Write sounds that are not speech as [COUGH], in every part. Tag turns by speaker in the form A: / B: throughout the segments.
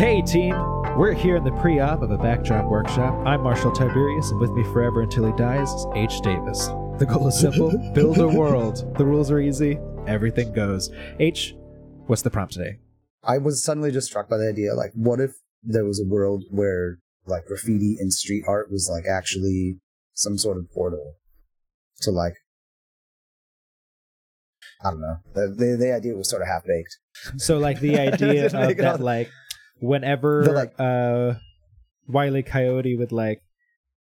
A: Hey, team! We're here in the pre op of a backdrop workshop. I'm Marshall Tiberius, and with me forever until he dies is H. Davis. The goal is simple [LAUGHS] build a world. The rules are easy, everything goes. H, what's the prompt today?
B: I was suddenly just struck by the idea like, what if there was a world where like graffiti and street art was like actually some sort of portal to like I don't know. The the, the idea was sort of half baked.
A: So, like, the [LAUGHS] idea of that, like, whenever
B: The, like-
A: uh, Wiley Coyote would, like,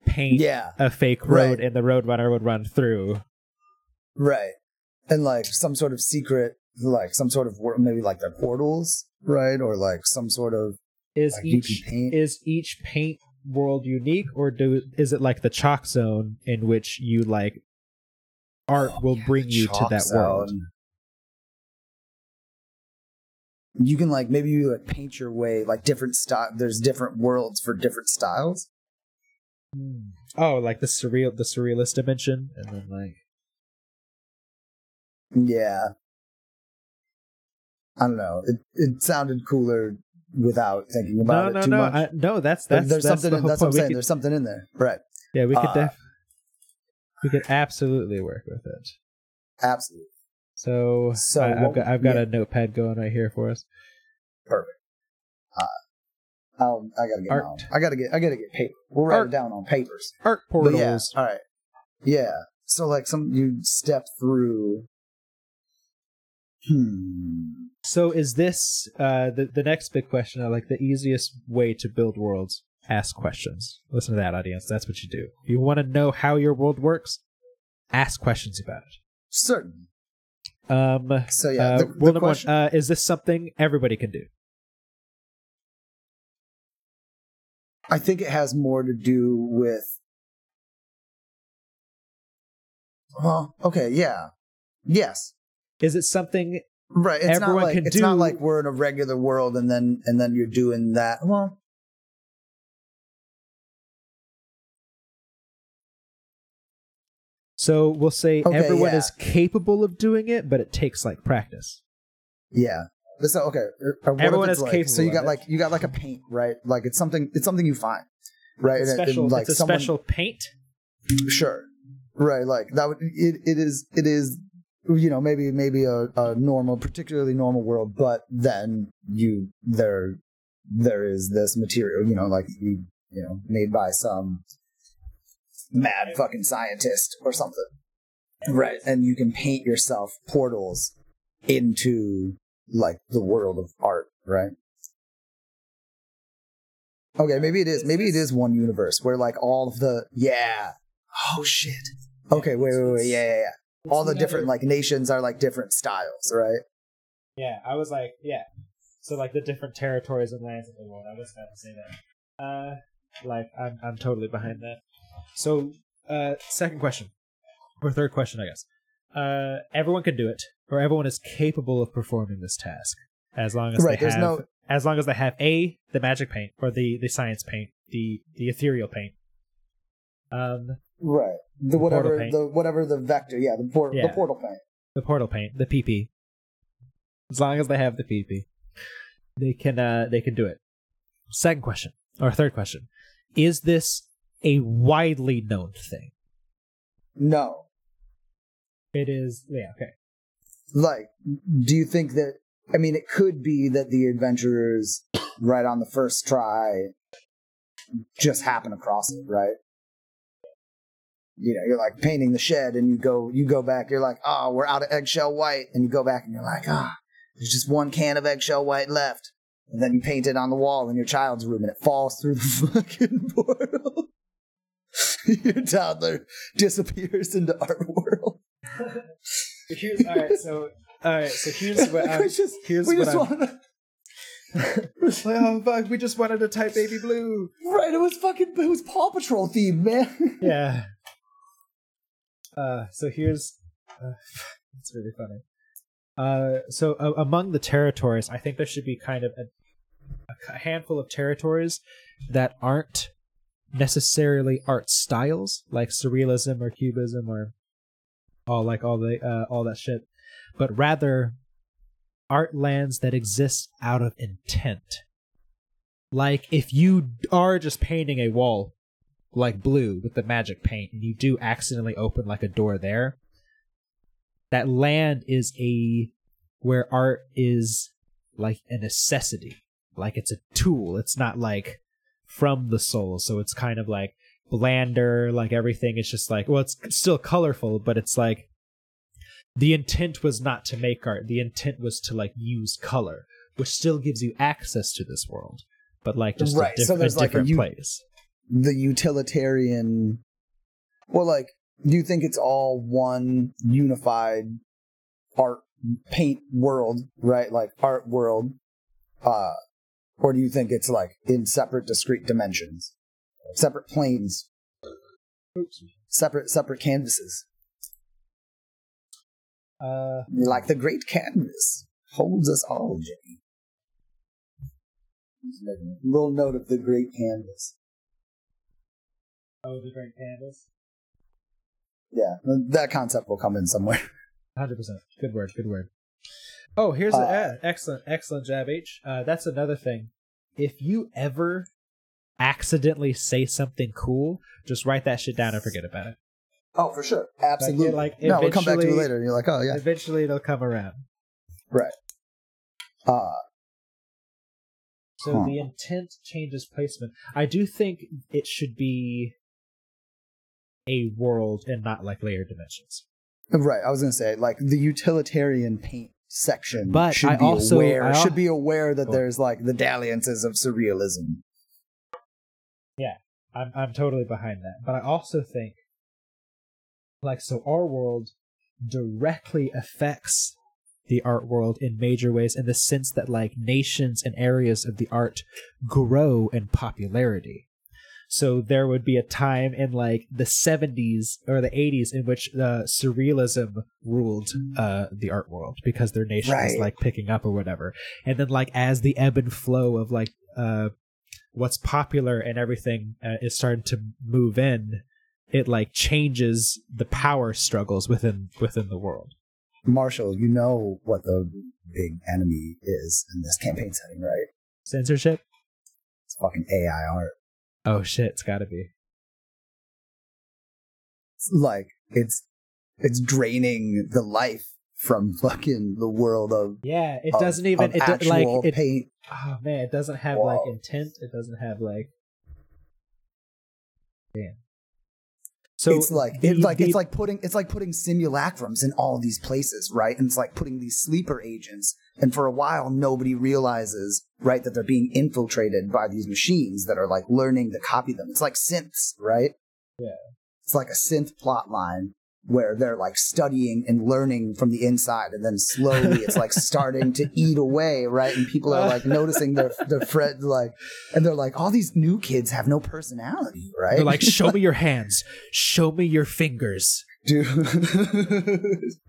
A: paint
B: Yeah,
A: a fake road
B: Right.
A: and the roadrunner would run through.
B: right. And like some sort of secret, like some sort of maybe like their portals, right? Or like some sort of
A: Is
B: like
A: each
B: paint.
A: is each paint world unique or do is it like the chalk zone in which you like art
B: Oh,
A: will
B: yeah,
A: bring you to that world
B: zone. You can like maybe you like paint your way like different style. There's different worlds for different styles.
A: oh like the surreal the surrealist dimension and then like
B: Yeah. I don't know. It it sounded cooler without thinking about
A: no
B: it too
A: no
B: much.
A: I, no that's that's
B: there's
A: that's
B: something.
A: the
B: in- that's what I'm. Saying.
A: could-
B: There's something in there, right?
A: yeah we could
B: uh,
A: def- we could absolutely work with it
B: Absolutely
A: so,
B: So
A: I, I've got I've got
B: yeah.
A: a notepad going right here for us
B: perfect. Uh, I'll, I gotta get.
A: Art.
B: I gotta get. I gotta get paper. We'll write
A: Art.
B: it down on papers.
A: art portals
B: yeah. All right. Yeah. So like some you step through. Hmm.
A: so is this uh the the next big question uh, like the easiest way to build worlds ask questions listen to that audience that's what you do you want to know how your world works ask questions about it
B: Certain.
A: Um,
B: So yeah.
A: uh,
B: the, the
A: number
B: question.
A: one: uh, Is this something everybody can do?
B: I think it has more to do with. Well, okay, yeah, yes,
A: Is it something?
B: right. It's
A: Everyone
B: not like
A: can
B: it's not like we're in a regular world and then and then you're doing that. Well,
A: So we'll say
B: Okay,
A: everyone
B: yeah.
A: is capable of doing it, but it takes like practice.
B: yeah. So uh, okay, er, uh, what
A: Everyone is capable
B: So you
A: of
B: got
A: it.
B: like you got like a paint, right? Like it's something. It's something you find, right?
A: It's
B: And it- and,
A: special.
B: like
A: it's a
B: someone-
A: special paint.
B: Sure. Right, like that would it, it is it is you know, maybe maybe a, a normal particularly normal world, but then you there there is this material, you know, like you you know, made by some mad fucking scientist or something. Right. And you can paint yourself portals into like the world of art, right? Okay, maybe it is. Maybe it is one universe where like all of the yeah. Oh shit. Okay, wait, wait, wait. Yeah, yeah, yeah. All the different like nations are like different styles, right?
A: Yeah, I was like, yeah. So like the different territories and lands of the world. I was about to say that. Uh, like I'm I'm totally behind that. So, uh, second question or third question, I guess. Uh, everyone can do it, or everyone is capable of performing this task, as long as
B: Right,
A: they have,
B: no-
A: as long as they have a the magic paint or the the science paint, the the ethereal paint. Um,
B: Right. The
A: portal
B: whatever the whatever the vector, yeah, the
A: Yeah.
B: the portal paint.
A: the portal paint, the PP. As long as they have the PP, they can uh they can do it. Second question or third question: Is this a widely known thing?
B: No.
A: It is. Yeah. Okay.
B: Like, do you think that I mean it could be that the adventurers right on the first try just happen across it, right? You know, you're like painting the shed and you go you go back, you're like, oh, we're out of eggshell white, and you go back and you're like, ah, there's just one can of eggshell white left. And then you paint it on the wall in your child's room and it falls through the [LAUGHS] fucking portal. [LAUGHS] your toddler disappears into art world.
A: Here's all right. So all right. So here's what [LAUGHS] I'm,
B: we just,
A: here's
B: we
A: what
B: just
A: I'm-
B: wanted [LAUGHS]
A: oh fuck! We just wanted to type baby blue.
B: Right, it was fucking it was Paw Patrol theme, man.
A: Yeah. Uh. So here's. Uh, it's really funny. Uh. So uh, among the territories, I think there should be kind of a, a handful of territories that aren't necessarily art styles like surrealism or cubism or all like all the uh, all that shit, but rather art lands that exist out of intent. like if you are just painting a wall like blue with the magic paint and you do accidentally open like a door there that land is a where art is like a necessity like it's a tool it's not like from the soul. So it's kind of like blander like everything is just like well it's still colorful but it's like the intent was not to make art. The intent was to like use color which still gives you access to this world but like just
B: Right,
A: a, diff-
B: so
A: a
B: there's like a
A: different
B: u-
A: place.
B: the utilitarian well like do you think it's all one unified art paint world right? Like art world uh or do you think it's like in separate discrete dimensions? Separate planes? Separate separate canvases?
A: Uh.
B: Like the great canvas holds us all jimmy little note of the great canvas.
A: Oh the great canvas?
B: Yeah that concept will come in somewhere.
A: Hundred percent. Good word. Good word. Oh, here's
B: Uh,
A: a yeah, excellent, excellent jab, H. Uh, that's another thing. If you ever accidentally say something cool, just write that shit down and forget about it.
B: Oh, for sure. Absolutely.
A: like,
B: no, we'll come back to it later. And you're like, oh, yeah.
A: Eventually, it'll come around.
B: Right. Uh,
A: So
B: Huh.
A: the intent changes placement. I do think it should be a world and not like layered dimensions.
B: right. I was going to say, like, the utilitarian paint section
A: But
B: should
A: I
B: be
A: also-
B: aware,
A: I al-
B: should be aware that
A: Cool.
B: there's, like, the dalliances of surrealism.
A: Yeah, I'm I'm totally behind that. But I also think like so our world directly affects the art world in major ways in the sense that like nations and areas of the art grow in popularity. So there would be a time in like the 70s or the 80s in which uh, surrealism ruled uh, the art world because their nation was like picking up or whatever. And then like as the ebb and flow of like uh, what's popular and everything uh, is starting to move in, it like changes the power struggles within within the world.
B: Marshall, you know what the big enemy is in this campaign setting, right?
A: Censorship?
B: It's fucking AI art.
A: Oh shit, it's got to be.
B: It's like, it's, it's draining the life from fucking the world of,
A: Yeah, it
B: of-
A: doesn't even it do, like it,
B: paint.
A: oh man, it doesn't have like intent. It doesn't have like. Damn. So
B: it's like
A: the-
B: it's like
A: the-
B: it's like putting it's like putting simulacrums in all these places, right? And it's like putting these sleeper agents, and for a while nobody realizes, right, that they're being infiltrated by these machines that are like learning to copy them. It's like synths, right?
A: Yeah.
B: It's like a synth plot line where they're like studying and learning from the inside, and then slowly it's like [LAUGHS] starting to eat away, right? And people are like noticing their their friends like, and they're like, all these new kids have no personality, right?
A: they're like, show me [LAUGHS] your hands, show me your fingers,
B: dude. [LAUGHS]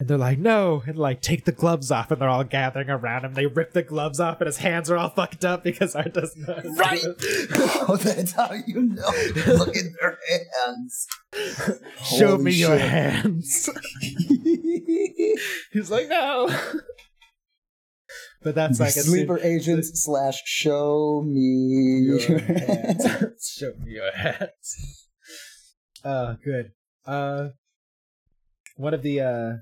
A: and they're like, no, and like take the gloves off, and they're all gathering around him. They rip the gloves off, and his hands are all fucked up because Art doesn't know. how to do
B: Right. [LAUGHS] oh, that's how you know. Look at their hands. [LAUGHS]
A: Show
B: Holy
A: me your hands. [LAUGHS] He's like, no. But that's like a
B: Sleeper agents slash show me
A: your
B: your
A: hands.
B: hands.
A: Show me your hands. Uh, good. Uh, one of the uh,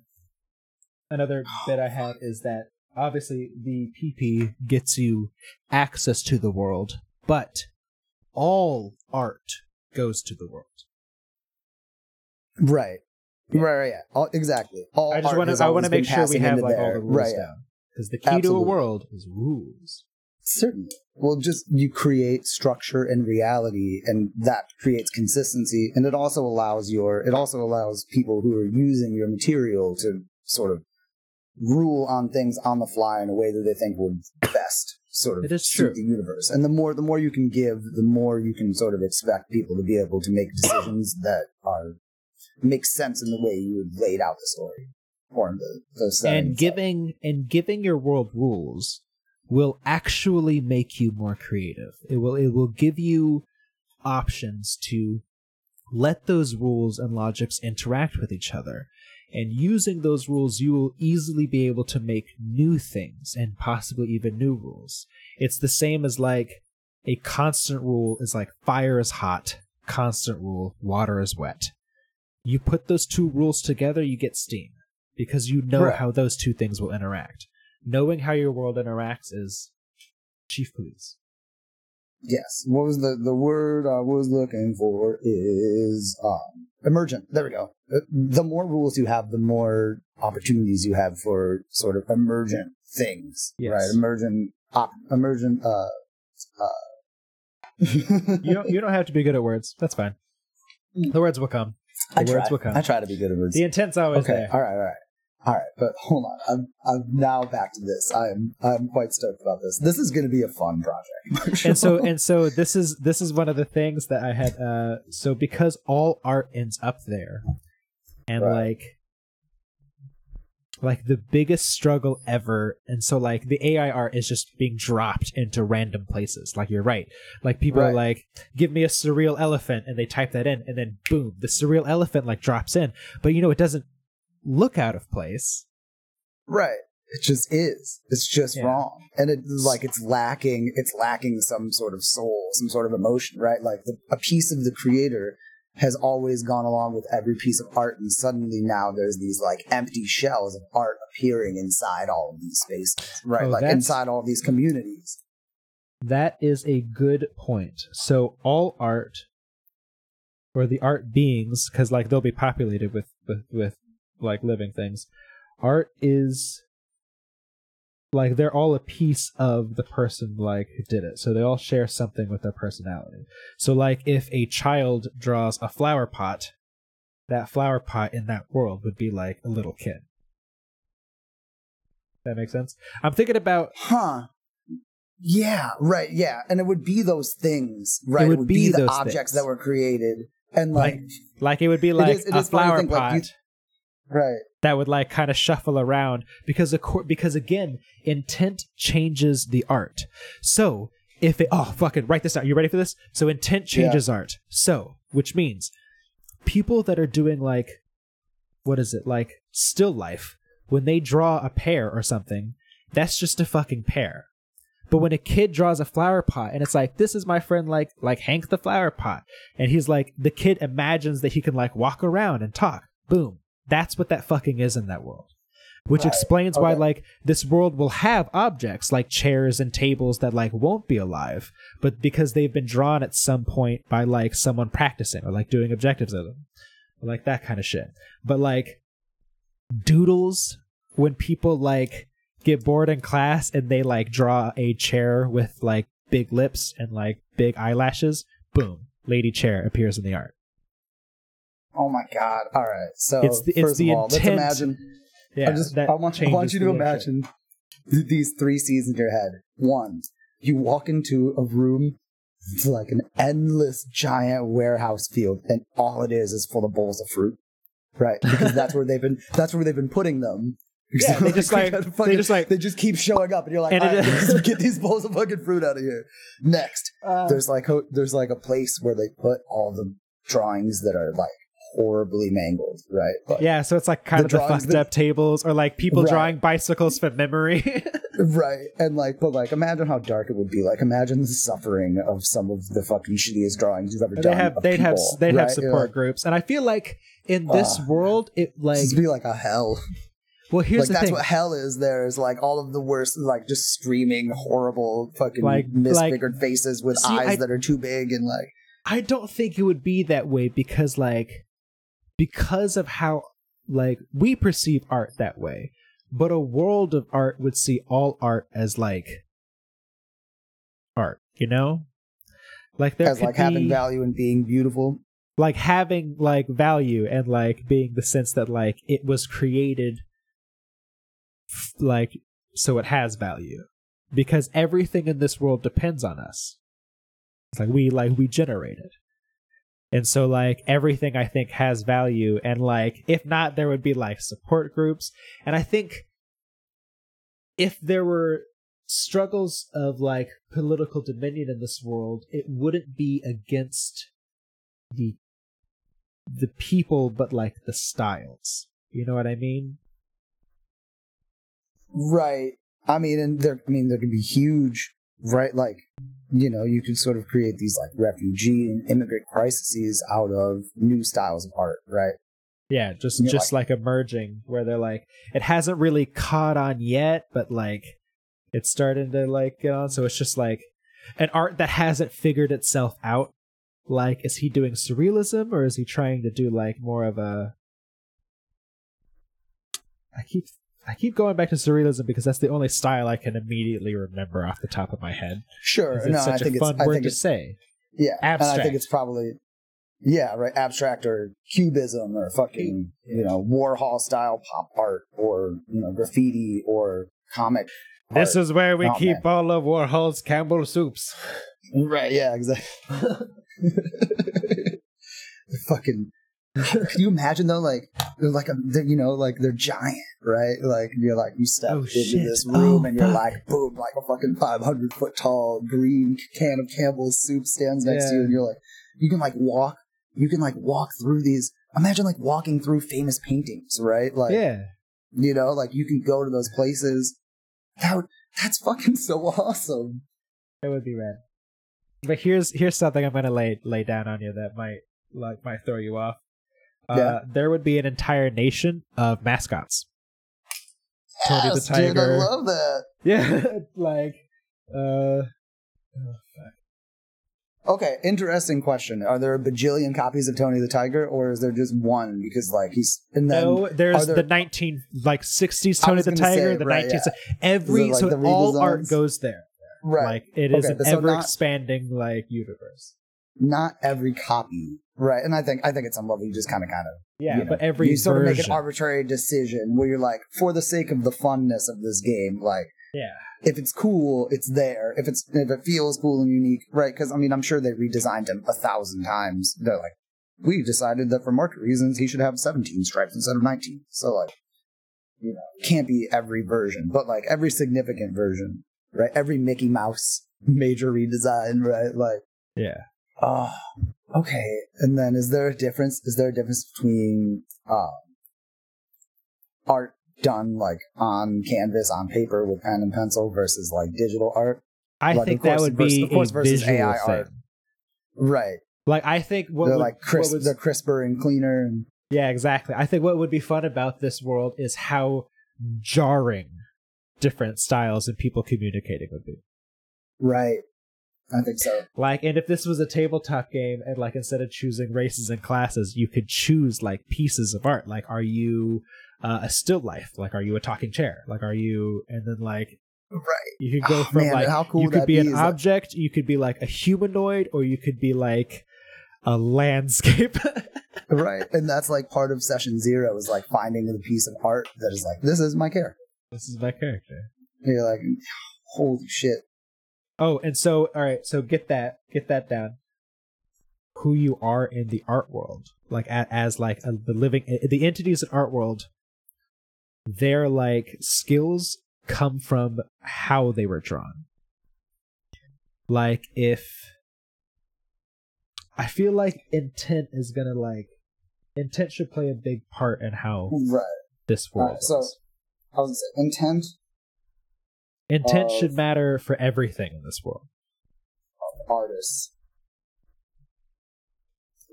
A: another bit I had is that obviously the PP gets you access to the world, but all art goes to the world.
B: Right. Right, right, yeah. All, exactly. All
A: I just want to. I want to make sure we have like all the rules
B: right, yeah.
A: down because the key to a world is rules.
B: Certainly. Well, just you create structure and reality, and that creates consistency, and it also allows your it also allows people who are using your material to sort of rule on things on the fly in a way that they think will best sort of
A: It is
B: suit
A: true.
B: the universe. And the more the more you can give, the more you can sort of expect people to be able to make decisions [COUGHS] that are make sense in the way you laid out the story or the, the
A: and giving and giving your world rules will actually make you more creative. It will it will give you options to let those rules and logics interact with each other. And using those rules, you will easily be able to make new things and possibly even new rules. It's the same as like a constant rule is like fire is hot, constant rule, water is wet. You put those two rules together, you get steam because you know
B: Right.
A: how those two things will interact. Knowing how your world interacts is chief police.
B: Yes. What was the the word I was looking for is um emergent. There we go. Uh, The more rules you have, the more opportunities you have for sort of emergent things.
A: Yes.
B: Right. Emergent op, emergent uh uh
A: You don't you don't have to be good at words. That's fine. The words will come. The
B: I
A: words
B: try.
A: will come.
B: I try to be good at words.
A: The intent's always
B: okay.
A: there.
B: All right. All right. All right. But hold on. I'm I'm now back to this. I'm I'm quite stoked about this. This is going to be a fun project. [LAUGHS]
A: and so and so this is this is one of the things that I had uh so because all art ends up there and
B: Right.
A: like like the biggest struggle ever and so like the AI art is just being dropped into random places like you're right like people are like give me a surreal elephant and they type that in and then boom the surreal elephant like drops in but you know it doesn't look out of place
B: Right. It just is. It's just
A: Yeah.
B: wrong. And it like it's lacking it's lacking some sort of soul, some sort of emotion, right? Like the, a piece of the creator has always gone along with every piece of art and suddenly now there's these like empty shells of art appearing inside all of these spaces, right?
A: Oh,
B: like inside all of these communities.
A: That is a good point. So all art, or the art beings, because like they'll be populated with, with with like living things. Art is like they're all a piece of the person like who did it. So they all share something with their personality. So like if a child draws a flower pot, that flower pot in that world would be like a little kid. That makes sense. I'm thinking about
B: Huh. Yeah, right, yeah. And it would be those things, right?
A: It would be
B: the
A: those
B: objects
A: things.
B: that were created. And like,
A: Like- like it would be like
B: is- it
A: a
B: is
A: flower
B: think, like,
A: pot.
B: you- right.
A: that would like kind of shuffle around because of cour- because again intent changes the art. So if it oh fucking write this down. You ready for this? So intent changes art. So which means people that are doing like what is it? Like still life when they draw a pear or something that's just a fucking pear. But when a kid draws a flower pot and it's like this is my friend like like hank the flower pot and he's like the kid imagines that he can like walk around and talk. Boom that's what that fucking is in that world. Which
B: Right.
A: explains why like this world will have objects like chairs and tables that like won't be alive but because they've been drawn at some point by like someone practicing or like doing objectives of them. Like that kind of shit. But like doodles when people like get bored in class and they like draw a chair with like big lips and like big eyelashes boom lady chair appears in the art
B: Oh my god! All right, so
A: It's the- it's
B: first
A: the
B: of all, let's imagine.
A: yeah
B: I just
A: that
B: I want I want you to imagine th- these three scenes in your head. One, you walk into a room. It's like an endless giant warehouse field, and all it is is full of bowls of fruit, right? Because that's where they've been. That's where they've been putting them.
A: Yeah, they [LAUGHS]
B: they're
A: just, like-
B: gotta
A: they just, like-
B: they just keep showing up, and you're like,
A: And
B: right, get, get these bowls of fucking fruit out of here. Next,
A: Uh,
B: there's like ho- there's like a place where they put all the drawings that are like horribly mangled, right? Like,
A: yeah so it's like kind
B: the
A: of the fucked
B: that-
A: up tables or like people
B: Right.
A: drawing bicycles from memory [LAUGHS]
B: right. And like, but like, imagine how dark it would be. Like, imagine the suffering of some of the fucking shittiest drawings you've ever
A: they
B: done.
A: have they'd have they'd have
B: right? You're
A: support
B: like,
A: groups and i feel like in this
B: Ugh.
A: world it like
B: This would be like a hell.
A: well here's
B: like
A: the
B: that's
A: thing
B: what hell is. There is like all of the worst, like just screaming, horrible, fucking
A: Like-
B: misfigured faces with
A: See,
B: eyes
A: I-
B: that are too big and like.
A: I don't think it would be that way because like because of how like we perceive art that way. But a world of art would see all art as like art, you know? Like there
B: as like having value and being beautiful.
A: like having like value and like being the sense that like it was created f- like so it has value because everything in this world depends on us it's like we like we generate it and so like everything i think has value and like if not there would be like support groups and i think if there were struggles of like political dominion in this world it wouldn't be against the the people but like the styles you know what i mean
B: Right. I mean, and there. I mean, there could be huge, right? Like you know, you can sort of create these like refugee and immigrant crises out of new styles of art, right?
A: Yeah, just just like, emerging where they're like it hasn't really caught on yet, but like it's starting to like get on. So it's just like an art that hasn't figured itself out. Like, is he doing surrealism or is he trying to do like more of a? I keep I keep going back to surrealism because that's the only style I can immediately remember off the top of my head.
B: Sure,
A: It's
B: No, I think
A: a fun
B: it's I
A: word to say.
B: yeah. And I think it's probably yeah, right, abstract or cubism or fucking, you know, Warhol style pop art or, you know, graffiti or comic.
A: This
B: art.
A: is where we
B: Oh,
A: keep
B: man.
A: all of Warhol's Campbell soups.
B: Right, yeah, exactly. [LAUGHS] fucking can you imagine though like they're like a they're, you know like they're giant right like you're like you step
A: Oh,
B: into
A: shit.
B: this room
A: Oh,
B: and you're
A: fuck.
B: like boom like a fucking 500 foot tall green can of campbell's soup stands next to you and you're like you can like walk you can like walk through these imagine like walking through famous paintings right like
A: yeah.
B: you know like you can go to those places that would, that's fucking so awesome
A: That would be rad. But here's here's something I'm gonna lay lay down on you that might like might throw you off. Uh,
B: Yeah.
A: There would be an entire nation of mascots. Tony the
B: Yes, dude, i
A: Tiger.
B: love that
A: Yeah, [LAUGHS] like uh, oh.
B: Okay, interesting question. Are there a bajillion copies of Tony the Tiger, or is there just one? Because like he's and then
A: no, there's
B: there-
A: the 19 like 60s Tony the Tiger,
B: say,
A: the
B: right,
A: 19th. Every
B: like,
A: so
B: the
A: all art goes there.
B: right,
A: Like it is
B: Okay,
A: an
B: so
A: ever
B: not-
A: expanding like universe.
B: not every copy, right? And I think I think at some level you just kind of kind of
A: Yeah,
B: you know,
A: but every
B: you sort of make an arbitrary decision where you're like, for the sake of the funness of this game, like
A: yeah.
B: if it's cool, it's there. If it's if it feels cool and unique, right? Because I mean, I'm sure they redesigned him a thousand times. They're like, we decided that for market reasons, he should have 17 stripes instead of 19. So like, you know, can't be every version, but like every significant version, right? Every Mickey Mouse major redesign, right? Like,
A: Yeah.
B: oh, okay. And then is there a difference? Is there a difference between uh, art done like on canvas, on paper with pen and pencil versus like digital art?
A: I
B: Like,
A: think that would
B: vers-
A: be
B: of course versus AI
A: thing.
B: art. Right.
A: Like I think what
B: they're
A: would,
B: like crisp,
A: was-
B: they're crisper and cleaner and
A: yeah, exactly. I think what would be fun about this world is how jarring different styles and people communicating would be.
B: right. I think so.
A: Like, and if this was a tabletop game, and like instead of choosing races and classes, you could choose like pieces of art. Like, are you uh, a still life? Like, are you a talking chair? Like, are you? And then like
B: Right.
A: you could go
B: Oh,
A: from
B: man,
A: like
B: how cool
A: you could be
B: be
A: an
B: is that-
A: object, you could be like a humanoid, or you could be like a landscape. [LAUGHS]
B: Right. And that's like part of session zero is like finding the piece of art that is like, this is my character.
A: this is my character.
B: And you're like, holy shit.
A: Oh, and so all right, so get that get that down. Who you are in the art world, like as like a, the living eh, the entities in art world, their like skills come from how they were drawn. Like if I feel like intent is gonna like intent should play a big part in how
B: Right.
A: this world.
B: Alright, so- I was intent
A: intent should matter for everything in this world.
B: artists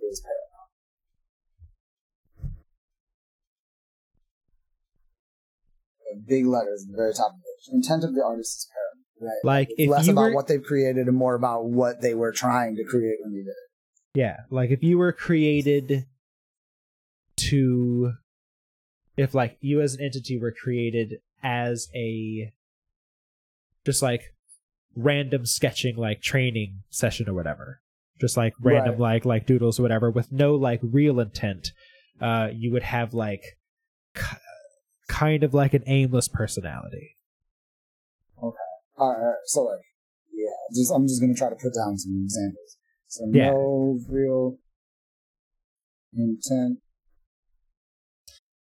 B: is paramount. In Big letters at the very top of the page. Intent of the artist is paramount. Right.
A: Like
B: It's
A: if
B: less
A: you
B: about
A: were,
B: what they've created and more about what they were trying to create when they did it.
A: Yeah, like if you were created to if like you as an entity were created as a just like random sketching like training session or whatever. Just like random
B: Right.
A: like like doodles or whatever with no like real intent. Uh you would have like k- kind of like an aimless personality.
B: All right, all right. So like, yeah, just I'm just gonna try to put down some examples. So
A: Yeah.
B: no real intent.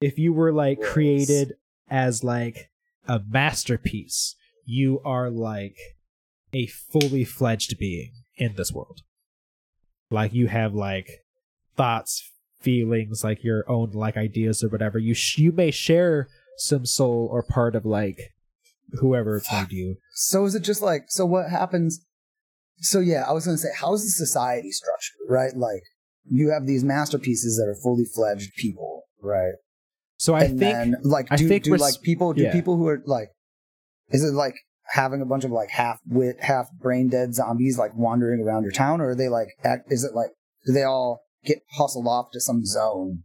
A: if you were like
B: Yes.
A: created as like a masterpiece, you are like a fully fledged being in this world. Like you have like thoughts, feelings, like your own like ideas or whatever. You sh- you may share some soul or part of like whoever made you.
B: So is it just like so? What happens? so yeah, I was gonna say, how's the society structured, right? Like you have these masterpieces that are fully fledged people, right?
A: So I
B: and
A: think
B: then like
A: I
B: do,
A: think
B: do like people do
A: yeah.
B: people who are like is it like having a bunch of like half wit, half brain dead zombies like wandering around your town, or are they like act, is it like do they all get hustled off to some zone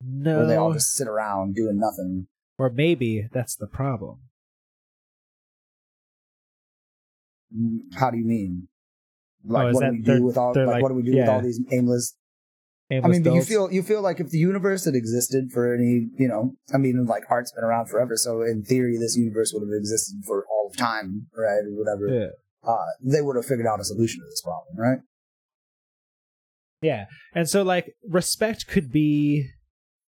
A: no,
B: where they all just sit around doing nothing?
A: or maybe that's the problem.
B: Mm, How do you mean? Like
A: Oh,
B: what do we do with all like- what do we do with all these aimless I mean, you feel you feel like if the universe had existed for any, you know, I mean, like art's been around forever, so in theory, this universe would have existed for all of time, right, or whatever.
A: yeah.
B: Uh, they would have figured out a solution to this problem, right?
A: Yeah. And so like respect could be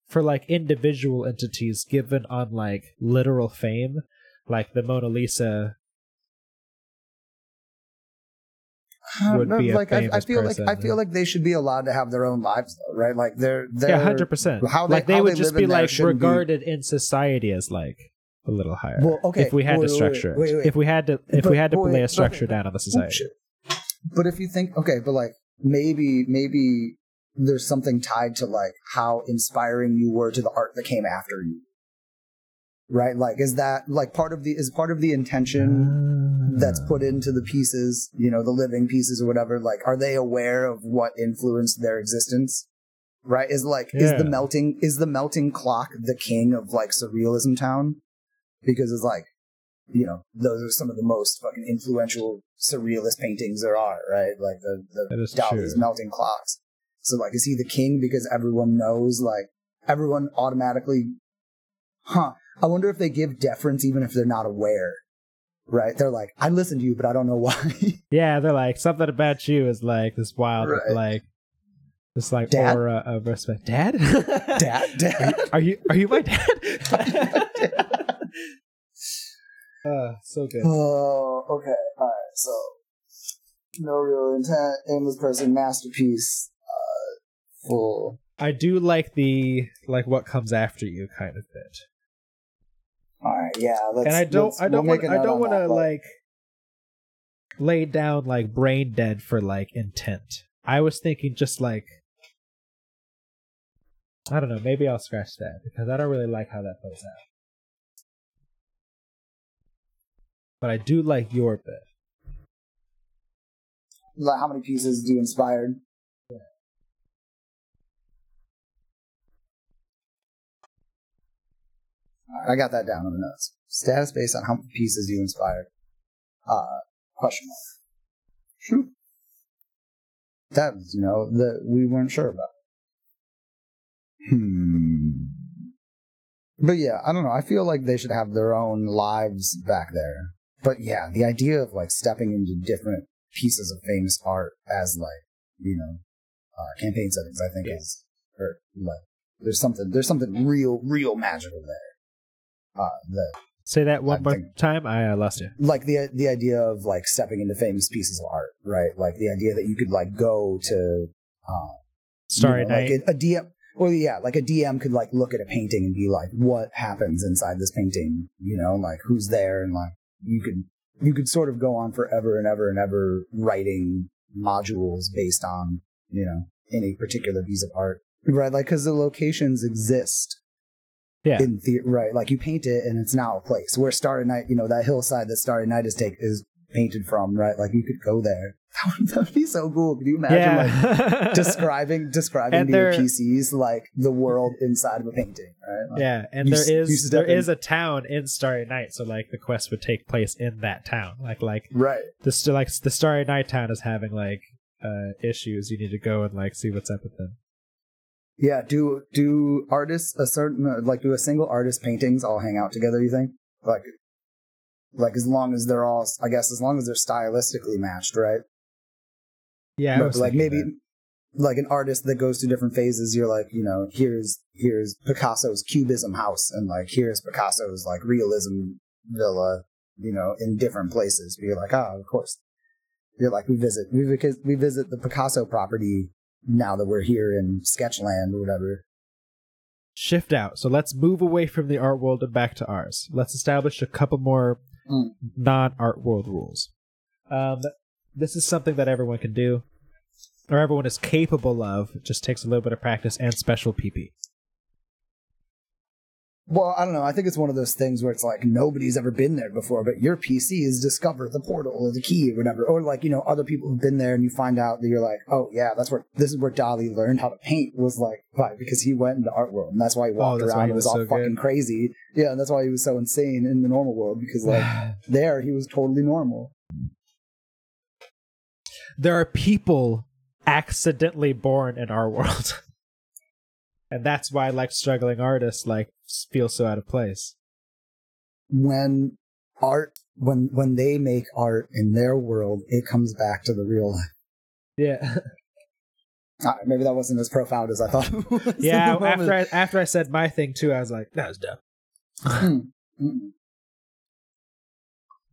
A: for like individual entities given on like literal fame, like the Mona Lisa would
B: Uh,
A: be a
B: like I, I feel
A: person.
B: like I feel like they should be allowed to have their own lives, though, right? Like they're they're
A: Yeah, hundred percent.
B: how they-
A: Like they
B: how
A: would
B: they
A: just be like
B: shouldn't be-
A: regarded in society as like a little higher.
B: Well, okay,
A: if we had
B: wait,
A: to structure it.
B: wait, wait.
A: If we had to if
B: But-
A: we had to lay a structure down on the society.
B: Bullshit. But if you think, okay, but like maybe maybe there's something tied to like how inspiring you were to the art that came after you, right? Like, is that like part of the is part of the intention that's
A: Ah.
B: put into the pieces, you know, the living pieces or whatever? Like, are they aware of what influenced their existence? Right? Is like is the melting is the melting clock the king of like surrealism town? Because it's like you know, those are some of the most fucking influential surrealist paintings there are, right? Like the, the
A: is
B: Dali's
A: true.
B: melting clocks. So like, is he the king because everyone knows, like, everyone automatically, huh? I wonder if they give deference even if they're not aware, right? They're like, I listen to you, but I don't know why. [LAUGHS]
A: Yeah, they're like something about you is like this wild
B: Right.
A: like this like
B: Dad?
A: aura of respect. Dad? [LAUGHS]
B: Dad, [LAUGHS] dad.
A: Are you are you my dad? uh, so good.
B: Oh, okay. All right. So, no real intent, aimless person, masterpiece, uh, full.
A: I do like the like what comes after you kind of bit.
B: All right. Yeah. Let's,
A: and I don't I don't
B: we'll
A: want I don't want to like lay down like brain dead for like intent. I was thinking just like I don't know, maybe I'll scratch that because I don't really like how that plays out. But I do like your bit.
B: like how many pieces do you inspired? Alright, I got that down in the notes. Status based on how many pieces you inspired. Uh, question mark. Shoot. That was, you know, that we weren't sure about. Hmm. But yeah, I don't know. I feel like they should have their own lives back there. But yeah, the idea of like stepping into different pieces of famous art as like, you know, uh, campaign settings, I think
A: Yeah.
B: is, or like, there's something, there's something real, real magical there. Uh, that
A: Say that one more
B: think-
A: time. I uh, lost you.
B: like the the idea of like stepping into famous pieces of art, right? Like the idea that you could like go to uh,
A: Starry
B: you know,
A: Night.
B: like a, a DM. Well, yeah, like a DM could like look at a painting and be like, "What happens inside this painting?" You know, like who's there, and like you could you could sort of go on forever and ever and ever writing modules based on you know any particular piece of art, right? Like because the locations exist
A: yeah.
B: in the right like you paint it and it's now a place where starry night you know that hillside that starry night is take is painted from right like you could go there [LAUGHS] that would, that would be so cool could you imagine like
A: yeah. [LAUGHS]
B: describing describing
A: And
B: to your pcs like the world inside of a painting right Like,
A: yeah, and
B: You
A: there is there
B: in-
A: is a town in Starry Night, so like the quest would take place in that town. Like like
B: right
A: the like the Starry Night town is having like uh issues. You need to go and like see what's up with them.
B: Yeah do do artists a certain uh, like do a single artist paintings all hang out together you think? Like like as long as they're all i guess as long as they're stylistically matched right?
A: Yeah,
B: But, like maybe like an artist that goes through different phases you're like you know here's here's picasso's cubism house and like here's picasso's like realism villa you know in different places. But you're like ah of course. You're like we visit we because we visit the picasso property now that we're here in sketchland or whatever
A: shift out. So let's move away from the art world and back to ours. Let's establish a couple more
B: Mm.
A: non art world rules. Um, this is something that everyone can do, or everyone is capable of. It just takes a little bit of practice and special PP.
B: Well, I don't know. I think it's one of those things where it's like nobody's ever been there before, but your PC has discovered the portal or the key or whatever. Or like, you know, other people have been there and you find out that you're like, oh yeah, that's where this is where Dali learned how to paint was like why? Because he went into art world and that's why he oh, walked
A: that's why
B: around
A: he
B: and was,
A: was
B: all
A: so
B: fucking
A: good.
B: crazy. Yeah, and that's why he was so insane in the normal world because like [SIGHS] there he was totally normal.
A: there are people accidentally born in our world. [LAUGHS] and that's why like struggling artists like feel so out of place.
B: When art when when they make art in their world, it comes back to the real life.
A: Yeah.
B: Uh, [LAUGHS] maybe that wasn't as profound as I thought. It was [LAUGHS]
A: yeah, after I after I said my thing too, I was like, that was dumb.
B: Mm-mm.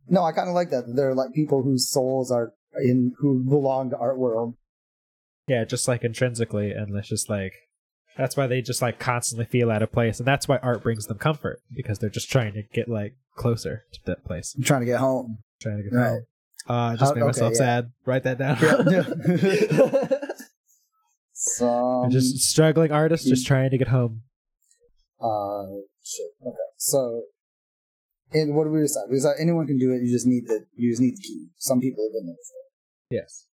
B: No, I kind of like that. They're like people whose souls are in who belong to art world.
A: Yeah, just like intrinsically, and it's just like that's why they just like constantly feel out of place, and that's why art brings them comfort because they're just trying to get like closer to that place,
B: I'm trying to get home.
A: trying to get
B: Right.
A: home. Uh, I just
B: How-
A: made
B: okay,
A: myself
B: yeah.
A: sad. Write that down.
B: Yeah. [LAUGHS] Some
A: just struggling artists just trying to get home.
B: uh shit. Okay, so and what do we decide? We decide anyone can do it. You just need the you just need the key. Some people have been there before.
A: Yes.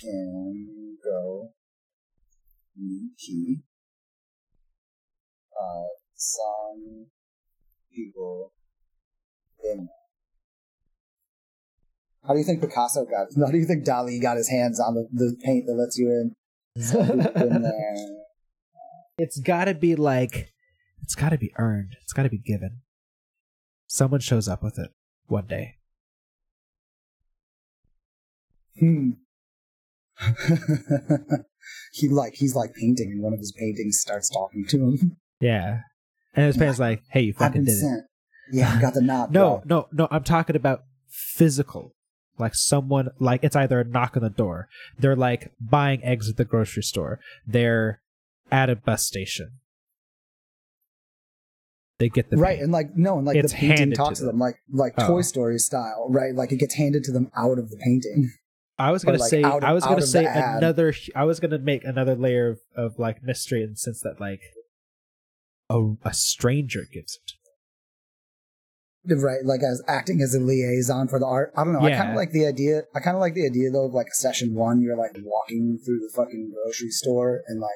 B: Can go need key. Uh, some people in. How do you think Picasso got? [LAUGHS] How do you think Dali got his hands on the, the paint that lets you in? [LAUGHS] in there.
A: it's got to be like it's got to be earned. It's got to be given. Someone shows up with it one day.
B: Hmm. [LAUGHS] he like he's like painting, and one of his paintings starts talking to him.
A: Yeah. And his parents like, "Hey, you fucking did it."
B: Yeah, I got the [LAUGHS] nod.
A: No,
B: bro.
A: no, no. I'm talking about physical. Like someone, like it's either a knock on the door. They're like buying eggs at the grocery store. They're at a bus station. They get the
B: right,
A: paint.
B: and like no, and like
A: It's
B: the painting talks
A: to
B: to
A: them.
B: them, like like
A: Oh.
B: Toy Story style, right? Like it gets handed to them out of the painting.
A: I was gonna
B: like,
A: say,
B: out
A: I was gonna say another. I was gonna make another layer of, of like mystery in the sense that like a a stranger gives it.
B: Right, like as acting as a liaison for the art. I don't know. I kind of like the idea. I kind of like the idea though of like session one. You're like walking through the fucking grocery store and like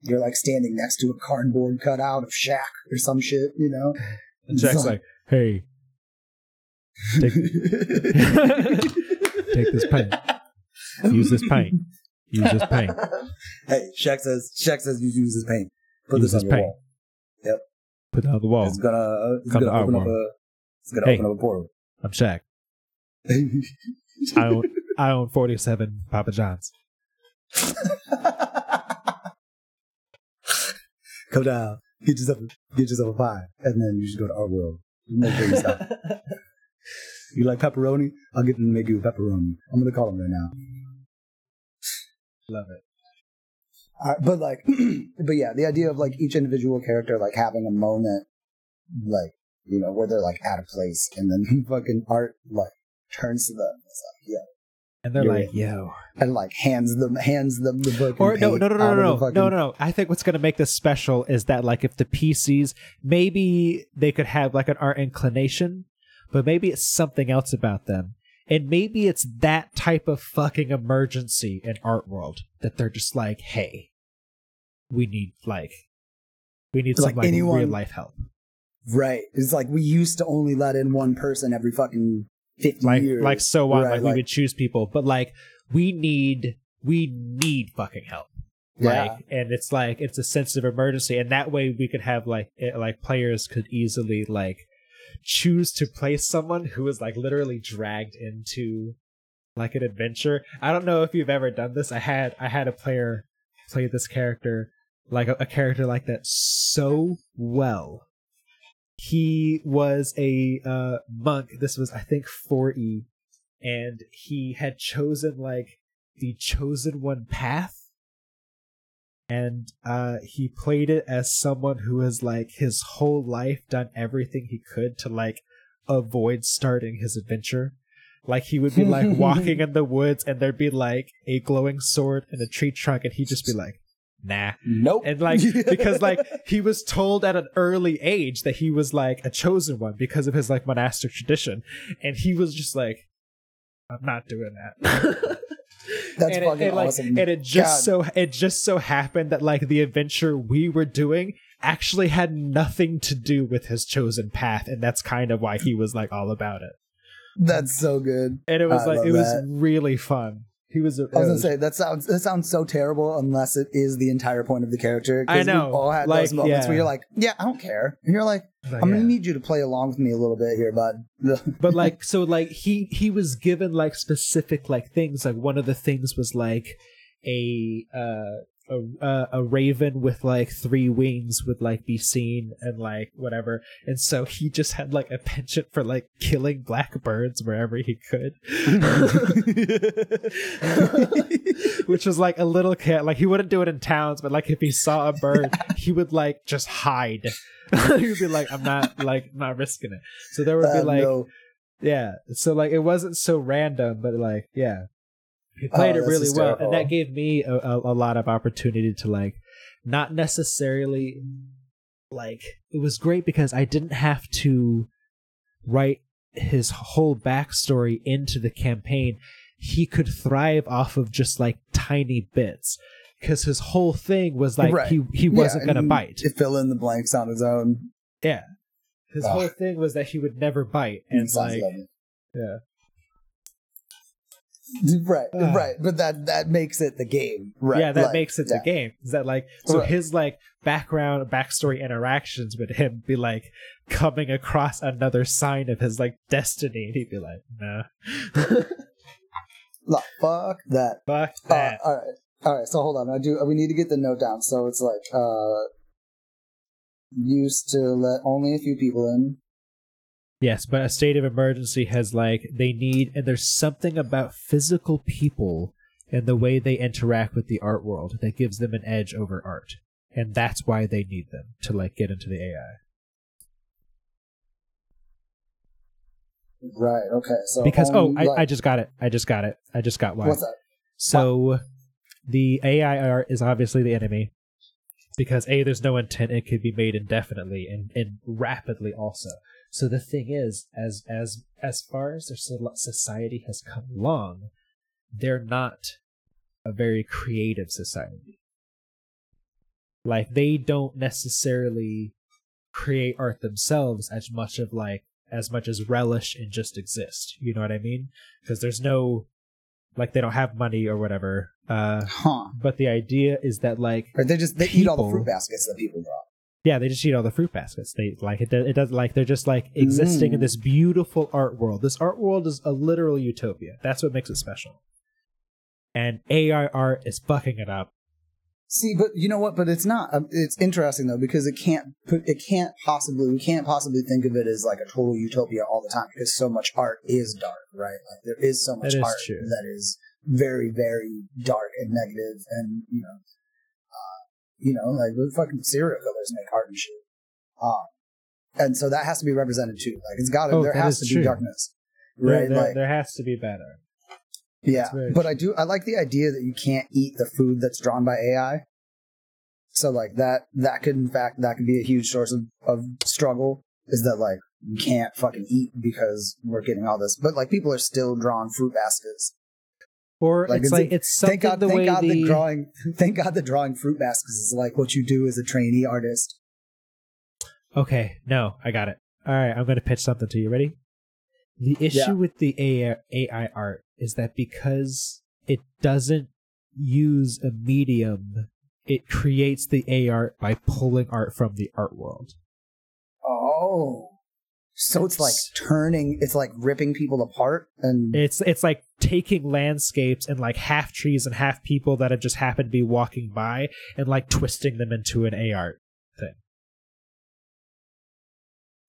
B: you're like standing next to a cardboard cutout of Shaq or some shit. You know.
A: And Shaq's like, "Hey, [LAUGHS] [LAUGHS] take take this paint. Use this paint. Use this paint. [LAUGHS]
B: hey, Shaq says. Shaq says you use this paint. Put
A: Use
B: this
A: this
B: on your
A: paint.
B: wall. Yep.
A: Put it on the wall.
B: It's gonna. uh, It's
A: Come to
B: gonna
A: our
B: open up
A: world.
B: a. It's gonna
A: Hey.
B: open up a portal.
A: I'm Shaq. I own I own 47 Papa Johns. [LAUGHS]
B: Come down, get yourself, get yourself a pie, and then you should go to our world. Make sure you stop. [LAUGHS] You like pepperoni? I'll get them to make you a pepperoni. I'm gonna call them right now.
A: Love it.
B: Uh, but like, [CLEARS THROAT] but yeah, the idea of like each individual character like having a moment, like you know, where they're like at a place, and then [LAUGHS] fucking art like turns to them. It's like yeah,
A: And they're
B: You're
A: like,
B: right.
A: "Yo."
B: and like hands them hands them the fucking
A: Or no, no, no, no, no, no,
B: fucking-
A: no, no, no. I think what's going to make this special is that, like, if the PCs, maybe they could have like an art inclination, but maybe it's something else about them, and maybe it's that type of fucking emergency in art world that they're just like, "Hey, we need like, we need some
B: like
A: like
B: anyone-
A: real life help."
B: Right. It's like we used to only let in one person every fucking fifty
A: like
B: years.
A: like so on
B: Right,
A: like, we would choose people but like we need we need fucking help
B: Yeah.
A: like and it's like it's a sense of emergency and that way we could have like it, like players could easily like choose to play someone who is like literally dragged into like an adventure. I don't know if you've ever done this. I had i had a player play this character like a, a character like that so well. He was a uh monk. This was i think 4e and he had chosen like the chosen one path and uh he played it as someone who has like his whole life done everything he could to like avoid starting his adventure Like he would be like [LAUGHS] walking in the woods and there'd be like a glowing sword and a tree trunk and he'd just be like, nah.
B: Nope.
A: And like [LAUGHS] because like he was told at an early age that he was like a chosen one because of his like monastic tradition. And he was just like, I'm not doing that. [LAUGHS]
B: That's
A: and
B: fucking
A: it, and, like. And it just
B: God.
A: so it just so happened that like the adventure we were doing actually had nothing to do with his chosen path, and that's kind of why he was like all about it.
B: That's so good.
A: And it was
B: I
A: like it was really fun. He was. A,
B: I was gonna say that sounds that sounds so terrible unless it is the entire point of the character.
A: I know,
B: We've all had
A: like,
B: those moments
A: yeah.
B: where you're like, yeah, I don't care. And you're like,
A: like,
B: I'm
A: yeah.
B: gonna need you to play along with me a little bit here, bud. [LAUGHS]
A: but like so like he he was given like specific like things like one of the things was like a uh a, uh, a raven with like three wings would like be seen and like whatever. And so he just had like a penchant for like killing blackbirds wherever he could. [LAUGHS] Which was like a little cat like he wouldn't do it in towns but like if he saw a bird [LAUGHS] he would like just hide. [LAUGHS] He would be like i'm not like not risking it. So there would be
B: Uh,
A: like
B: no.
A: yeah. So like it wasn't so random, but like yeah, he played
B: Oh,
A: it really well, and that gave me a, a, a lot of opportunity to like not necessarily like it was great because I didn't have to write his whole backstory into the campaign. He could thrive off of just like tiny bits because his whole thing was like
B: Right.
A: he he wasn't gonna
B: and
A: bite.
B: To fill in the blanks on his own.
A: Yeah. His whole thing was that he would never bite, and like, yeah,
B: Right,
A: Ah.
B: right, but that that makes it the game, right?
A: yeah, that
B: like,
A: makes it
B: yeah.
A: the game. Is that like so
B: Right.
A: his like background, backstory interactions with him be like coming across another sign of his like destiny, and he'd be like, nah, [LAUGHS]
B: Like, fuck that.
A: fuck
B: Uh, all right, all right. So hold on, I do. We need to get the note down. So it's like uh, used to let only a few people in.
A: Yes, but a state of emergency has like they need, and there's something about physical people and the way they interact with the art world that gives them an edge over art, and that's why they need them to like get into the AI.
B: Right. Okay. So
A: because oh I,
B: like-
A: I just got it i just got it i just got why
B: what's that?
A: so the ai art is obviously the enemy because a there's no intent it could be made indefinitely and, and rapidly also so the thing is as as as far as their society has come along they're not a very creative society like they don't necessarily create art themselves as much of like as much as relish and just exist you know what i mean because there's no like they don't have money or whatever uh
B: Huh.
A: but the idea is that like
B: Or they just they eat all the fruit baskets that people drop.
A: Yeah they just eat all the fruit baskets they like it, do- it does like they're just like existing in
B: Mm.
A: this beautiful art world this art world is a literal utopia that's what makes it special and ai art is fucking it up
B: See, but you know what? But it's not. Um, it's interesting though because it can't. put It can't possibly. We can't possibly think of it as like a total utopia all the time because so much art is dark, right? Like there is so much
A: That is
B: art
A: true.
B: that is very, very dark and negative, and you know, you know, like the fucking serial killers make art and shit. Um, and so that has to be represented too. Like it's got to.
A: Oh,
B: there has to
A: true.
B: be darkness, right?
A: there,
B: like
A: there has to be better
B: yeah, but I do. I like the idea that you can't eat the food that's drawn by AI. So like that, that could in fact that could be a huge source of, of struggle. Is that like you can't fucking eat because we're getting all this, but like people are still drawing fruit baskets.
A: Or
B: Like,
A: it's like
B: a-
A: it's something
B: Thank God,
A: the
B: thank
A: way
B: God
A: the,
B: the drawing, [LAUGHS] thank God the drawing fruit baskets is like what you do as a trainee artist.
A: Okay, no, I got it. All right, I'm going to pitch something to you. Ready? The issue
B: Yeah.
A: with the AI, AI art is that because it doesn't use a medium, it creates the AI art by pulling art from the art world.
B: Oh, so it's like turning, it's like ripping people apart, and
A: It's it's like taking landscapes and like half trees and half people that have just happened to be walking by and like twisting them into an A art thing.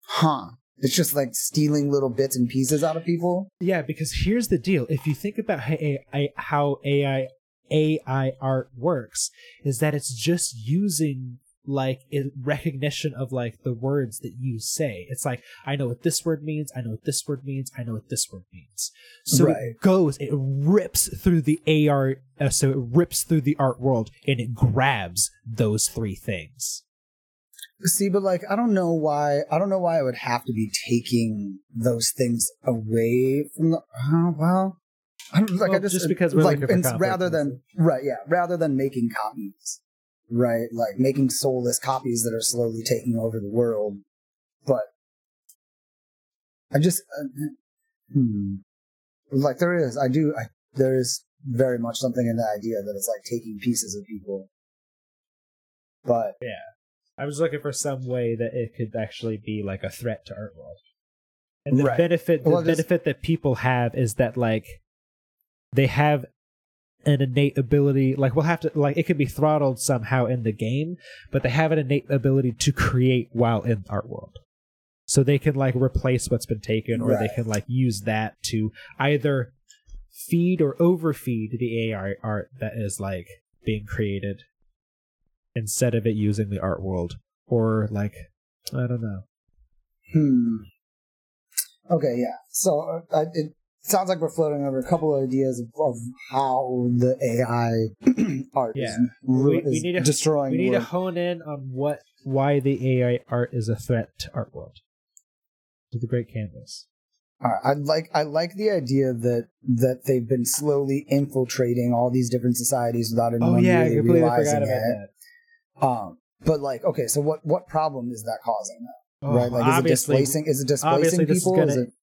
B: huh? It's just like stealing little bits and pieces out of people.
A: Yeah, because here's the deal. If you think about how AI, how AI AI art works, is that it's just using like in recognition of like the words that you say. It's like I know what this word means, I know what this word means, I know what this word means. So
B: Right.
A: it goes, it rips through the AR, uh, so it rips through the art world and it grabs those three things.
B: See, but like, I don't know why. I don't know why I would have to be taking those things away from the. Uh, well, I don't like. I just,
A: just because we're
B: like rather than right, yeah, rather than making copies, right, like making soulless copies that are slowly taking over the world. But I just, uh, hmm, like there is, I do, I there is very much something in the idea that it's like taking pieces of people. But yeah,
A: I was looking for some way that it could actually be like a threat to art world. And the
B: Right.
A: benefit the
B: Well,
A: benefit that people have is that like they have an innate ability like we'll have to like it could be throttled somehow in the game, but they have an innate ability to create while in art world. So they can like replace what's been taken or they can like use that to either feed or overfeed the AI art that is like being created instead of it using the art world or like I don't know.
B: Hmm. Okay, yeah. So uh, I- it sounds like we're floating over a couple of ideas of, of how the AI [CLEARS THROAT] art
A: Yeah.
B: is,
A: We- we
B: is
A: need to-
B: destroying
A: We need to hone in on what why the AI art is a threat to art world. To the great canvas.
B: Right, I like I like the idea that that they've been slowly infiltrating all these different societies without anyone
A: Oh yeah,
B: really
A: completely
B: realizing
A: forgot about
B: it.
A: that.
B: Um, but like, okay, so what what problem is that causing?
A: Oh,
B: right? Like, is it displacing? Is it displacing
A: is
B: people? Is
A: gonna-
B: it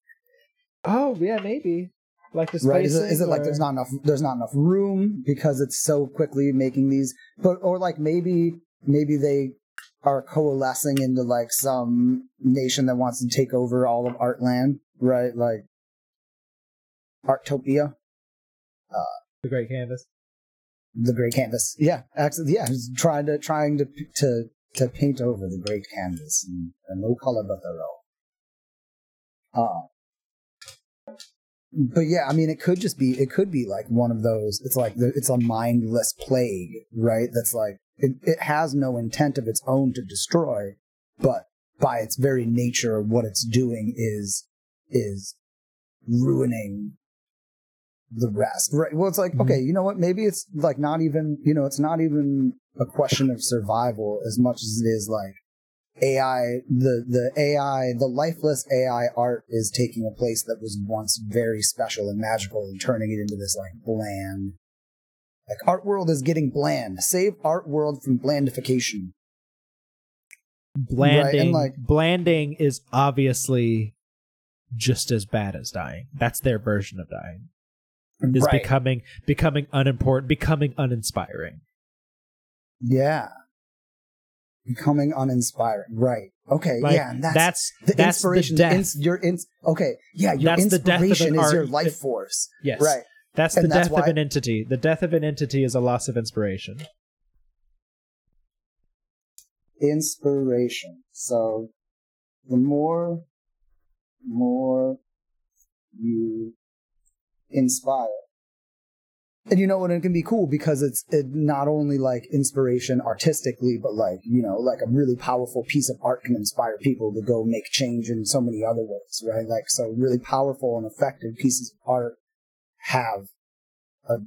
A: Oh yeah, maybe. Like this
B: right? Is it, is it like there's not enough there's not enough room because it's so quickly making these? But or like maybe maybe they are coalescing into like some nation that wants to take over all of Artland, right? Like Artopia,
A: the great canvas?
B: the Great Canvas. Yeah, actually, yeah, he's trying to trying to to to paint over the Great Canvas and, and no color but their own. Uh, but yeah, I mean, it could just be it could be like one of those. It's like the, it's a mindless plague, right? That's like it, it has no intent of its own to destroy, but by its very nature, what it's doing is is ruining the rest. Right. Well, it's like, mm-hmm. okay, you know what? Maybe it's like not even, you know, it's not even a question of survival as much as it is like AI, the, the AI, the lifeless AI art is taking a place that was once very special and magical and turning it into this like bland, like art world is getting bland. Save art world from blandification.
A: Blanding
B: and, like-
A: blanding is obviously just as bad as dying. That's their version of dying. Is
B: Right.
A: becoming becoming unimportant, becoming uninspiring.
B: yeah. Becoming uninspiring. Right. Okay.
A: Like
B: yeah. And that's,
A: that's
B: the
A: that's
B: inspiration.
A: the
B: ins- your ins- okay. Yeah. Your
A: That's the death of an
B: inspiration is your life force.
A: yes.
B: Right.
A: That's
B: And
A: the
B: that's
A: death of an entity. The death of an entity is a loss of inspiration.
B: inspiration. So the more, more you inspire. And you know what? It can be cool because it's it not only like inspiration artistically, but like, you know, like a really powerful piece of art can inspire people to go make change in so many other ways, right? Like, so really powerful and effective pieces of art have a,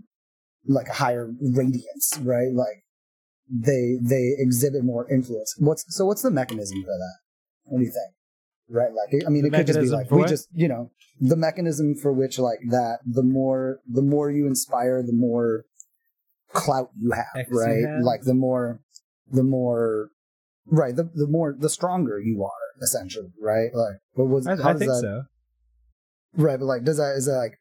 B: like a higher radiance, right? Like, they they exhibit more influence. What's so? What's the mechanism for that? What do you think? Right, like I mean,
A: The
B: it could just be like we
A: what?
B: just you know the mechanism for which like that. The more the more you inspire, the more clout you have,
A: X you
B: right?
A: have.
B: Like the more the more right the the more the stronger you are essentially, right? Like what was
A: I,
B: how
A: I
B: does
A: think
B: that
A: so.
B: Right, but like, does that is that like?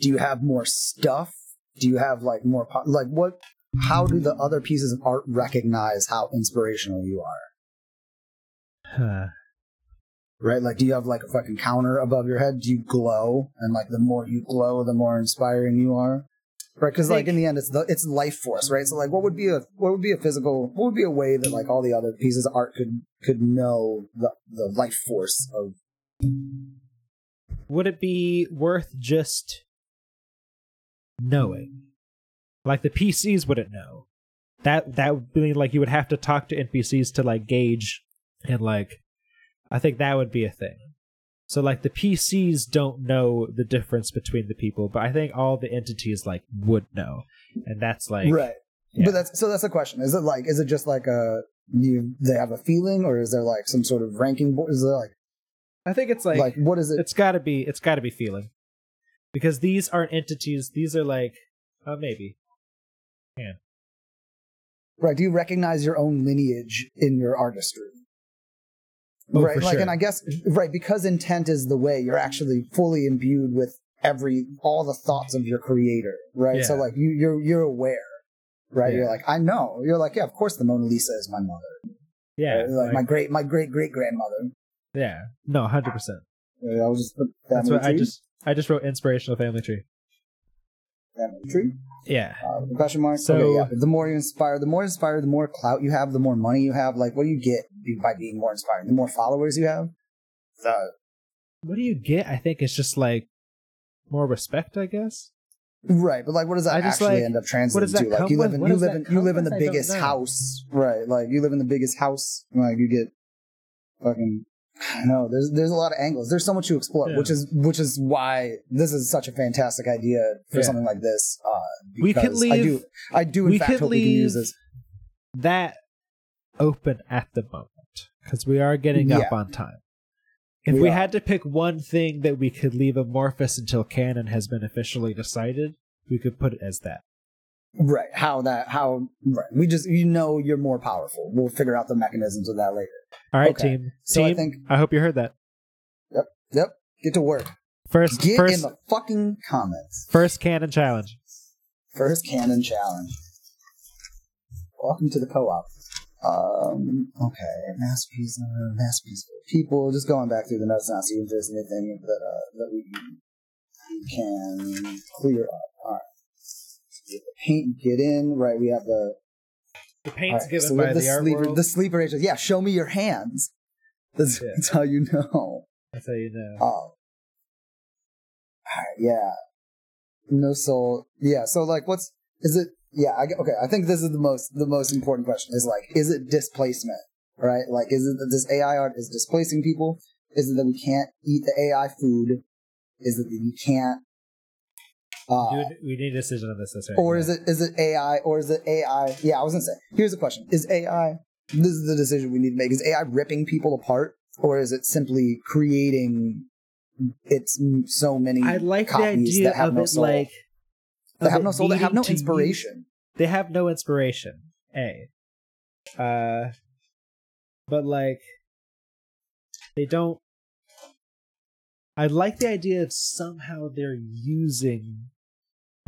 B: Do you have more stuff? Do you have like more like what? How do the other pieces of art recognize how inspirational you are?
A: Huh.
B: Right, like, do you have like a fucking counter above your head? Do you glow? And like, the more you glow, the more inspiring you are. Right, because
A: I
B: like in the end, it's the it's life force, right? So like, what would be a what would be a physical? What would be a way that like all the other pieces of art could could know the the life force of
A: Would it be worth just knowing? Like the PCs wouldn't know. that that would mean like you would have to talk to NPCs to like gauge and like I think that would be a thing. So like the PCs don't know the difference between the people, but I think all the entities like would know, and that's like
B: right.
A: yeah.
B: But that's so that's the question. Is it like is it just like a you they have a feeling or is there like some sort of ranking board? Is there like
A: I think it's like,
B: like what is it?
A: it's got to be it's got to be feeling because these aren't entities. These are like uh, maybe Yeah.
B: Right. Do you recognize your own lineage in your artistry?
A: Oh,
B: right. like,
A: sure.
B: and I guess, right, because intent is the way, you're actually fully imbued with every, all the thoughts of your creator, right?
A: Yeah.
B: So, like, you, you're, you're aware, right?
A: Yeah.
B: You're like, I know. You're like, yeah, of course the Mona Lisa is my mother.
A: yeah?
B: Like,
A: like-
B: my great, my great great grandmother.
A: yeah no hundred percent.
B: Yeah, I was
A: just
B: That's
A: what I just I just wrote inspirational family tree.
B: Tree.
A: Yeah.
B: Uh, question mark.
A: So-
B: okay, yeah. The more you inspire, the more inspired, the more clout you have, the more money you have. Like, what do you get by being more inspired? The more followers you have, the
A: What do you get? I think it's just like more respect, I guess.
B: right. But like, what does that
A: I just,
B: actually
A: like,
B: end up translating to? Like, you live in you live in you live in the biggest house, right? Like, you live in the biggest house. Like, you get fucking. I don't know there's there's a lot of angles. There's so much to explore,
A: Yeah.
B: which is which is why this is such a fantastic idea for
A: Yeah.
B: something like this. Uh,
A: We could
B: leave. I do I do in
A: we
B: fact
A: could
B: hope we can use
A: leave-
B: this.
A: That open at the moment because we are getting up on time. If
B: We
A: we, had to pick one thing that we could leave amorphous until canon has been officially decided, we could put it as that.
B: Right. How that how right. We just you know you're more powerful. We'll figure out the mechanisms of that later.
A: All right,
B: Okay.
A: team.
B: So I
A: team,
B: think-
A: I hope you heard that.
B: Yep. Yep. Get to work.
A: First,
B: Get
A: first,
B: in the fucking comments.
A: first canon challenge.
B: First canon challenge. Welcome to the co-op. Um. Okay. Masterpiece. Uh, masterpiece. for People. Just going back through the notes now, see if there's anything that uh that we we can clear up. All right. Get the paint. Get in. Right. We have the
A: The paint's
B: right,
A: given
B: so
A: by the,
B: sleeper.
A: world.
B: The sleeper agent. Yeah, show me your hands. That's,
A: Yeah.
B: that's how you know.
A: That's how you know.
B: Oh, yeah. No soul. Yeah. So like, what's is it? Yeah. I, okay. I think this is the most the most important question. Is like, is it displacement? Right. Like, is it that this AI art is displacing people? Is it that we can't eat the AI food? Is it that you can't? Uh,
A: Dude, we need a decision on this. That's right.
B: or is it is it AI or is it AI? Yeah, I was gonna say. Here's the question: Is AI? This is the decision we need to make. Is AI ripping people apart, or is it simply creating its so many?
A: I like the idea
B: that have
A: of
B: no
A: it
B: soul.
A: like they
B: have no soul. That have no
A: to use-
B: inspiration.
A: they have no inspiration. A, uh, but like they don't. I like the idea of somehow they're using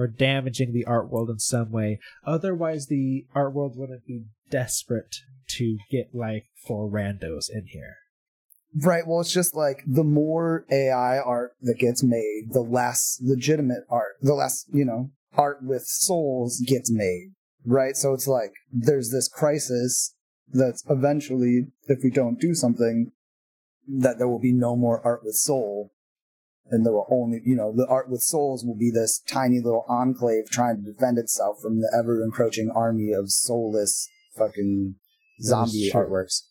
A: or damaging the art world in some way. Otherwise, the art world wouldn't be desperate to get like four randos in here.
B: Right. Well, it's just like the more AI art that gets made, the less legitimate art, the less you know art with souls gets made. Right. So it's like there's this crisis that's eventually, if we don't do something, that there will be no more art with soul. And there will only, you know, the art with souls will be this tiny little enclave trying to defend itself from the ever encroaching army of soulless fucking zombie artworks.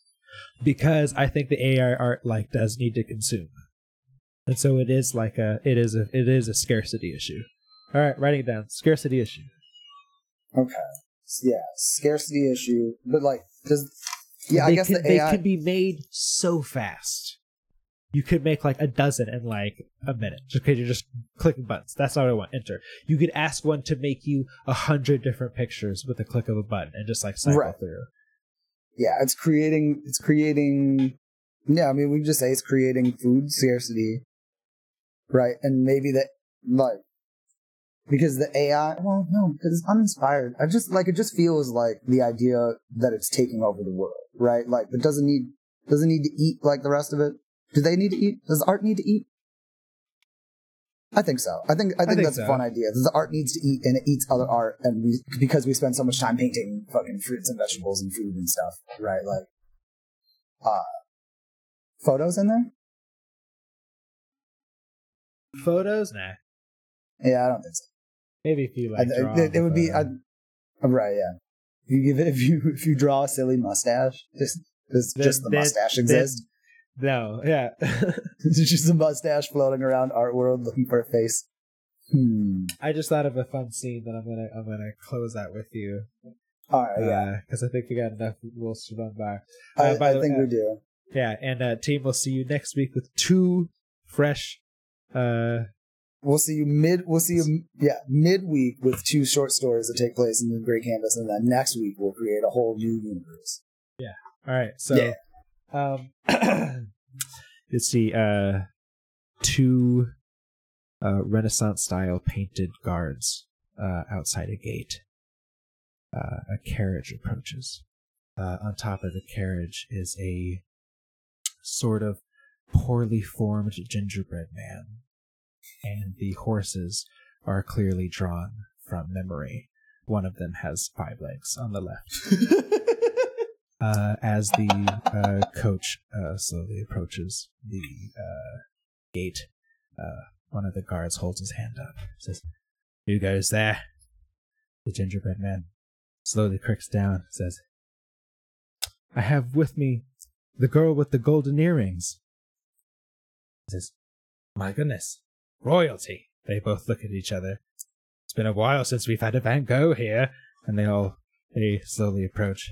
A: because I think the AI art like does need to consume, and so it is like a it is a it is a scarcity issue. All right, writing it down. Scarcity issue.
B: Okay. Yeah, scarcity issue, but like, does yeah? I
A: they
B: guess
A: could,
B: the
A: they
B: AI.
A: could be made so fast. You could make like a dozen in like a minute, just because you're just clicking buttons. That's not what I want. Enter. You could ask one to make you a hundred different pictures with a click of a button and just like cycle
B: Right.
A: through.
B: yeah, it's creating. It's creating. Yeah, I mean, we just say it's creating food scarcity, right? And maybe that like because the AI. Well, no, because it's uninspired. I just like it. Just feels like the idea that it's taking over the world, right? Like it doesn't need doesn't need to eat like the rest of it. Do they need to eat? Does art need to eat? I think so. I think I think,
A: think
B: that's a fun idea. The art needs to eat, and it eats other art, and we because we spend so much time painting fucking fruits and vegetables and food and stuff, right? Like, uh, photos in there?
A: Photos, nah.
B: Yeah, I don't think so.
A: Maybe if you
B: I,
A: like. draw
B: it, it would be. I, right? Yeah, You give it [LAUGHS] if you if you draw a silly mustache. Just just the mustache
A: exists.
B: exist?
A: No, yeah. [LAUGHS]
B: It's just a mustache floating around art world looking for a face. Hmm.
A: I just thought of a fun scene that I'm gonna I'm gonna close out with you.
B: All right. Yeah.
A: because I think we got enough rules to run by.
B: I,
A: uh, by
B: I
A: the
B: think
A: way,
B: we do.
A: Yeah, and uh, team, we'll see you next week with two fresh. Uh,
B: We'll see you mid. We'll see you. Yeah, midweek with two short stories that take place in the Great Canvas, and then next week we'll create a whole new universe. Yeah.
A: All right, so
B: Yeah.
A: Um, [CLEARS THROAT] let's see. Uh, two uh, Renaissance style painted guards uh, outside a gate. Uh, a carriage approaches. Uh, on top of the carriage is a sort of poorly formed gingerbread man, and the horses are clearly drawn from memory. One of them has five legs on the left. [LAUGHS] uh, as the uh, coach uh, slowly approaches the uh, gate, uh, one of the guards holds his hand up. Says, "Who goes there?" The gingerbread man slowly cricks down. Says, "I have with me the girl with the golden earrings." Says, "My goodness, royalty!" They both look at each other. It's been a while since we've had a Van Gogh here, and they all they slowly approach.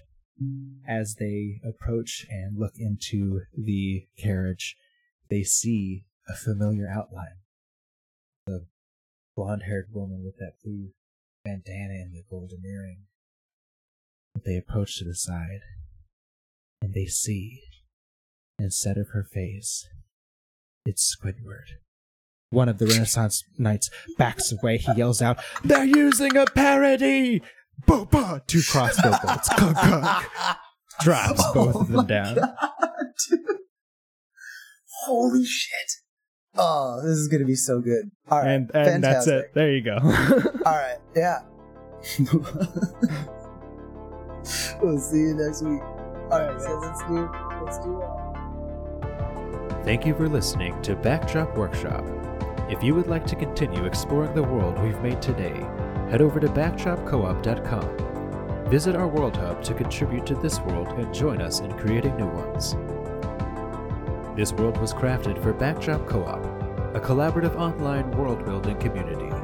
A: As they approach and look into the carriage, they see a familiar outline. The blonde haired woman with that blue bandana and the golden earring. They approach to the side, and they see, instead of her face, it's Squidward. One of the Renaissance knights backs away. He yells out, They're using a parody! Boom, boom! Two crossbow bolts. Clunk, [LAUGHS] clunk. Drops oh both of them down.
B: Holy shit! Oh, this is gonna be so good. All right,
A: and and that's
B: fantastic.
A: it. There you go. [LAUGHS]
B: All right, yeah. [LAUGHS] we'll see you next week. All right, so let's do let's do it.
A: Thank you for listening to Backdrop Workshop. If you would like to continue exploring the world we've made today, head over to backdropcoop.com. Visit our World Hub to contribute to this world and join us in creating new ones. This world was crafted for Backdrop Co op, a collaborative online world building community.